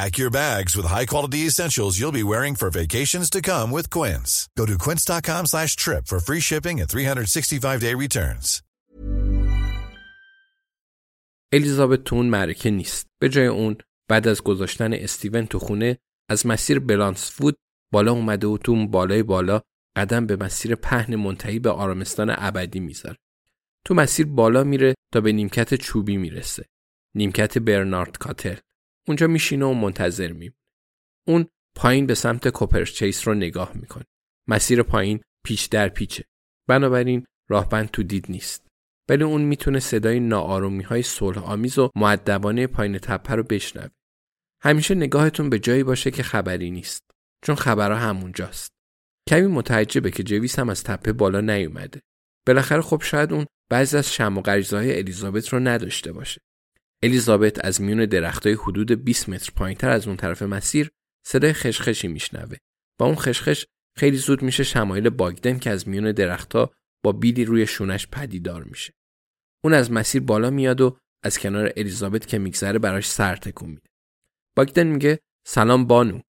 Pack your bags with high-quality essentials you'll be wearing for vacations to come with Quince. Go to quince.com slash trip for free shipping and 365-day returns. الیزابت تو اون معرکه نیست. به جای اون بعد از گذاشتن استیون تو خونه از مسیر بلانسفود بالا اومده و تو اون بالای بالا قدم به مسیر پهن منتهی به آرامستان ابدی می‌ذاره. تو مسیر بالا میره تا به نیمکت چوبی می‌رسه. نیمکت برنارد کاتل. اونجا میشینه و منتظر میمونه. اون پایین به سمت کوپرچیس رو نگاه می‌کنه. مسیر پایین پیچ در پیچه. بنابراین راهبند تو دید نیست. ولی اون می‌تونه صدای ناآرومی های صلح آمیز و معدبانه پایین تپه رو بشنوه. همیشه نگاهتون به جایی باشه که خبری نیست. چون خبرها همونجاست. کمی متعجبه که جویس هم از تپه بالا نیومده. بالاخره خب شاید اون بعضی از شم و الیزابت رو نداشته باشه. الیزابت از میون درختای حدود 20 متر پایینتر از اون طرف مسیر صدای خشخشی میشنوه و اون خشخش خیلی زود میشه شمایل باگدن که از میون درختها با بیلی روی شونش پدیدار میشه. اون از مسیر بالا میاد و از کنار الیزابت که میگذره براش سر تکون میده. باگدن میگه سلام بانو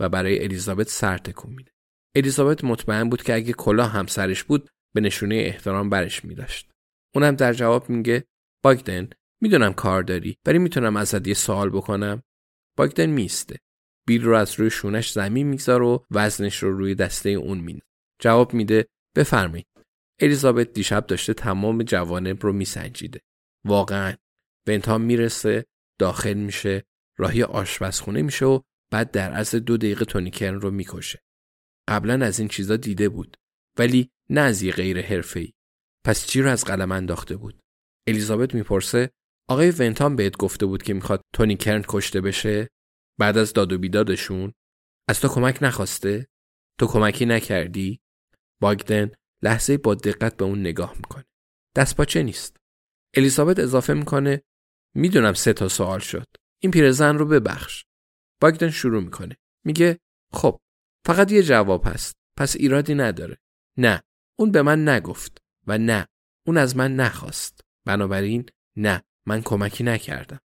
و برای الیزابت سر تکون میده. الیزابت مطمئن بود که اگه کلاه هم سرش بود به نشونه احترام برش میداشت. اونم در جواب میگه باگدن می‌دونم کار داری ولی می‌تونم ازت یه سوال بکنم. باگدن میسته. بیل رو از روی شونش زمین میگذار و وزنش رو روی دسته اون مینه. جواب میده بفرمایید. الیزابت دیشب داشته تمام جوانب رو میسنجیده. واقعا. بنتام می‌رسه داخل میشه راهی آشپزخونه میشه و بعد در عرض دو دقیقه تونیکرن رو می‌کشه. قبلا از این چیزا دیده بود ولی نه از یه غیر حرفه‌ای. پس چی رو از قلم انداخته بود؟ الیزابت می‌پرسه آقای ونتام بهت گفته بود که می‌خواد تونی کرن کشته بشه؟ بعد از داد و بیدادشون؟ از تو کمک نخواسته؟ تو کمکی نکردی؟ باگدن لحظه با دقت به اون نگاه می‌کنه. دست پاچه نیست؟ الیزابت اضافه می‌کنه می‌دونم سه تا سوال شد. این پیرزن رو ببخش. باگدن شروع می‌کنه. میگه خب فقط یه جواب هست. پس ایرادی نداره. نه. اون به من نگفت. و نه. اون از من نخواست. بنابراین نه. من کمکی نکردم.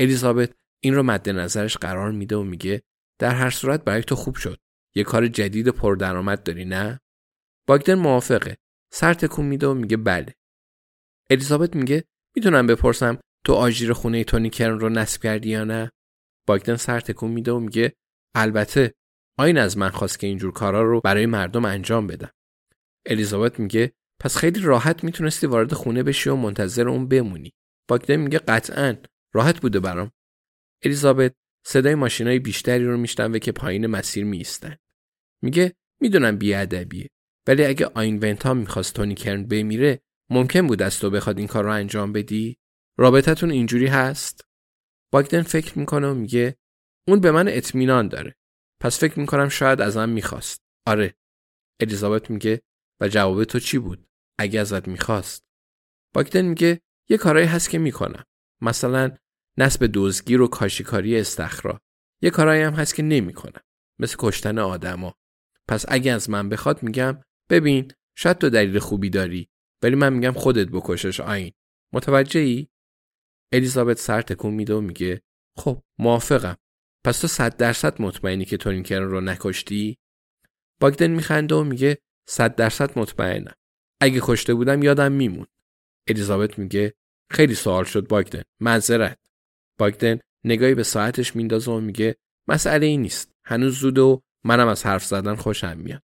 الیزابت این رو مد نظرش قرار میده و میگه در هر صورت برای تو خوب شد. یه کار جدید پردرآمد داری نه؟ باگدن موافقه. سر تکون میده و میگه بله. الیزابت میگه می‌تونم بپرسم تو آژیر خونه تونی کرن رو نصب کردی یا نه؟ باگدن سر تکون میده و میگه البته. آین از من خواست که اینجور کارا رو برای مردم انجام بدم. الیزابت میگه پس خیلی راحت می‌تونستی وارد خونه بشی و منتظر اون بمونی. باگدن میگه قطعا راحت بوده برام. الیزابت صدای ماشینای بیشتری رو میشنوه که پایین مسیر میستن میگه می‌دونم بیادبیه ولی اگه آین ونتا می‌خواست تونی کرن بمیره ممکن بود از تو بخواد این کار رو انجام بدی؟ رابطتون اینجوری هست؟ باگدن فکر می‌کنه و میگه اون به من اطمینان داره. پس فکر می‌کنم شاید ازم می‌خواست. آره. الیزابت میگه و جواب تو چی بود؟ اگه ازت می‌خواست. باگدن میگه یه کارایی هست که می‌کنم. مثلا نسب دزگیر و کاشیکاری استخرا. یه کارایی هم هست که نمی‌کنم مثل کشتن آدما. پس اگه از من بخواد میگم ببین شاید تو دلیل خوبی داری ولی من میگم خودت بکشش آین متوجه ای؟ الیزابت سر تکون میده و میگه خب موافقم. پس تو صد درصد مطمئنی که تورینکرن رو نکشتی؟ باگدن میخنده و میگه صد درصد مطمئنم. اگه کشته بودم یادم میمون. الیزابت میگه خیلی سوال شد باگدن معذرت. باگدن نگاهی به ساعتش میندازه و میگه مسئله ای نیست. هنوز زود و منم از حرف زدن خوشم میاد.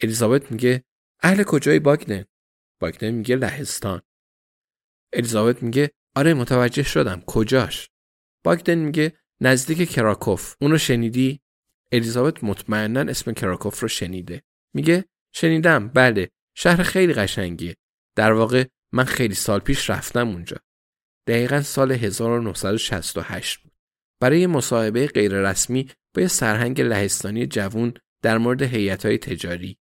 الیزابت میگه اهل کجای باگدن باگدن میگه لهستان. الیزابت میگه آره متوجه شدم. کجاش؟ باگدن میگه نزدیک کراکوف. اونو شنیدی؟ الیزابت مطمئنا اسم کراکوف رو شنیده. میگه شنیدم. بله. شهر خیلی قشنگیه. در واقع من خیلی سال پیش رفتم اونجا دقیقا سال 1968 بود برای مصاحبه غیررسمی با یه سرهنگ لهستانی جوون در مورد های تجاری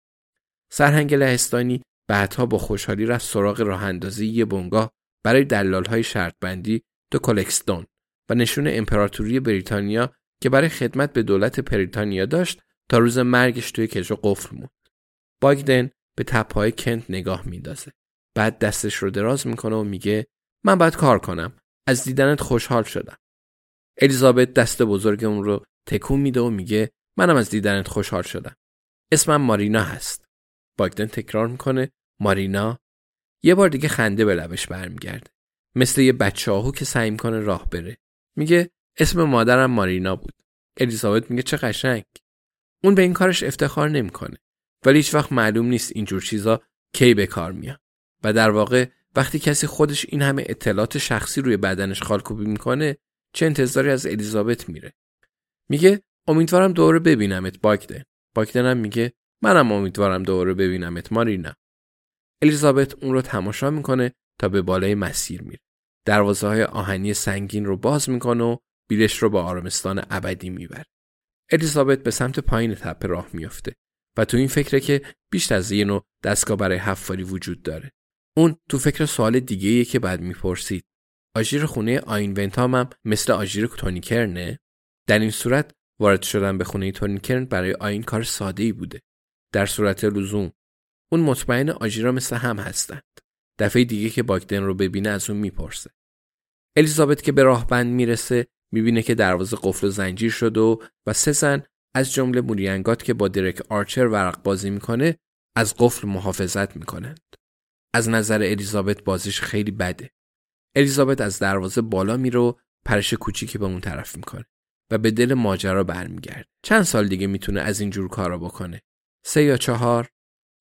سرهنگ لهستانی بعدها با خوشحالی رفت سراغ راه اندازی یه بنگاه برای دلال های شرط بندی تو کلکستون و نشون امپراتوری بریتانیا که برای خدمت به دولت بریتانیا داشت تا روز مرگش توی کجا قفل موند. باگدن به تپهای کنت نگاه میندازه. بعد دستش رو دراز می‌کنه و میگه من باید کار کنم. از دیدنت خوشحال شدم. الیزابت دست بزرگ اون رو تکون میده و میگه منم از دیدنت خوشحال شدم. اسمم مارینا هست. باگدن تکرار می‌کنه مارینا یه بار دیگه خنده به لبش برمیگرده. مثل یه بچه که سعی می‌کنه راه بره. میگه اسم مادرم مارینا بود. الیزابت میگه چه قشنگ. اون به این کارش افتخار نمی‌کنه. ولی هیچ وقت معلوم نیست اینجور چیزا کی به کار میاد. و در واقع وقتی کسی خودش این همه اطلاعات شخصی روی بدنش خالکوبی می‌کنه چه انتظاری از الیزابت میره. میگه امیدوارم دوره ببینمت باگدن. باگدن هم میگه منم امیدوارم دوره ببینمت مارینا. الیزابت اون رو تماشا می‌کنه تا به بالای مسیر میره. دروازه های آهنی سنگین رو باز می‌کنه و بیلش رو با آرامستان ابدی می‌بره. الیزابت به سمت پایین تپه راه میافته و تو این فکره که بیشتر از یه نوع دستگاه برای حفاری وجود داره. اون تو فکر سوال دیگه که بعد می‌پرسید. آژیر خونه آین ونتام هم مثل آژیر تونیکرنه؟ در این صورت وارد شدن به خونه تونیکرن برای آین کار ساده ای بوده. در صورت لزوم اون مطمئن آژیرا مثل هم هستند. دفعه دیگه که باگدن رو ببینه از اون می‌پرسه. الیزابت که به راه بند می‌رسه می‌بینه که دروازه قفل و زنجیر شده و و سه زن از جمله موریانگات که با درک آرچر ورق بازی می‌کنه از قفل محافظت می‌کنند. از نظر الیزابت بازیش خیلی بده. الیزابت از دروازه بالا میره و پرش کوچیکی به اون طرف می‌کنه و به دل ماجرا برمیگرده. چند سال دیگه می‌تونه از این جور کارا بکنه. سه یا چهار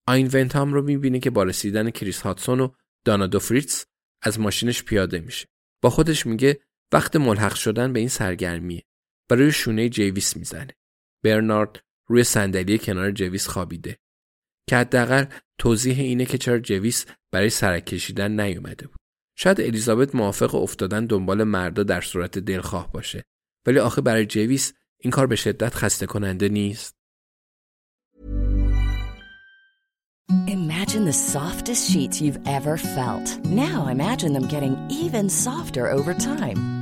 آین ونتام رو می‌بینه که با رسیدن کریس هادسون و دانا فریتاس از ماشینش پیاده میشه. با خودش میگه وقت ملحق شدن به این سرگرمیه و روی شونه جویس می‌زنه. برنارد روی صندلی کنار جویس خوابیده. که حداقل توضیح اینه که چرا جویس برای سرک کشیدن نیومده بود. شاید الیزابت موافق افتادن دنبال مردا در صورت دلخواه باشه. ولی آخه برای جویس این کار به شدت خسته کننده نیست. Imagine the softest sheets you've ever felt. Now imagine them getting even softer over time.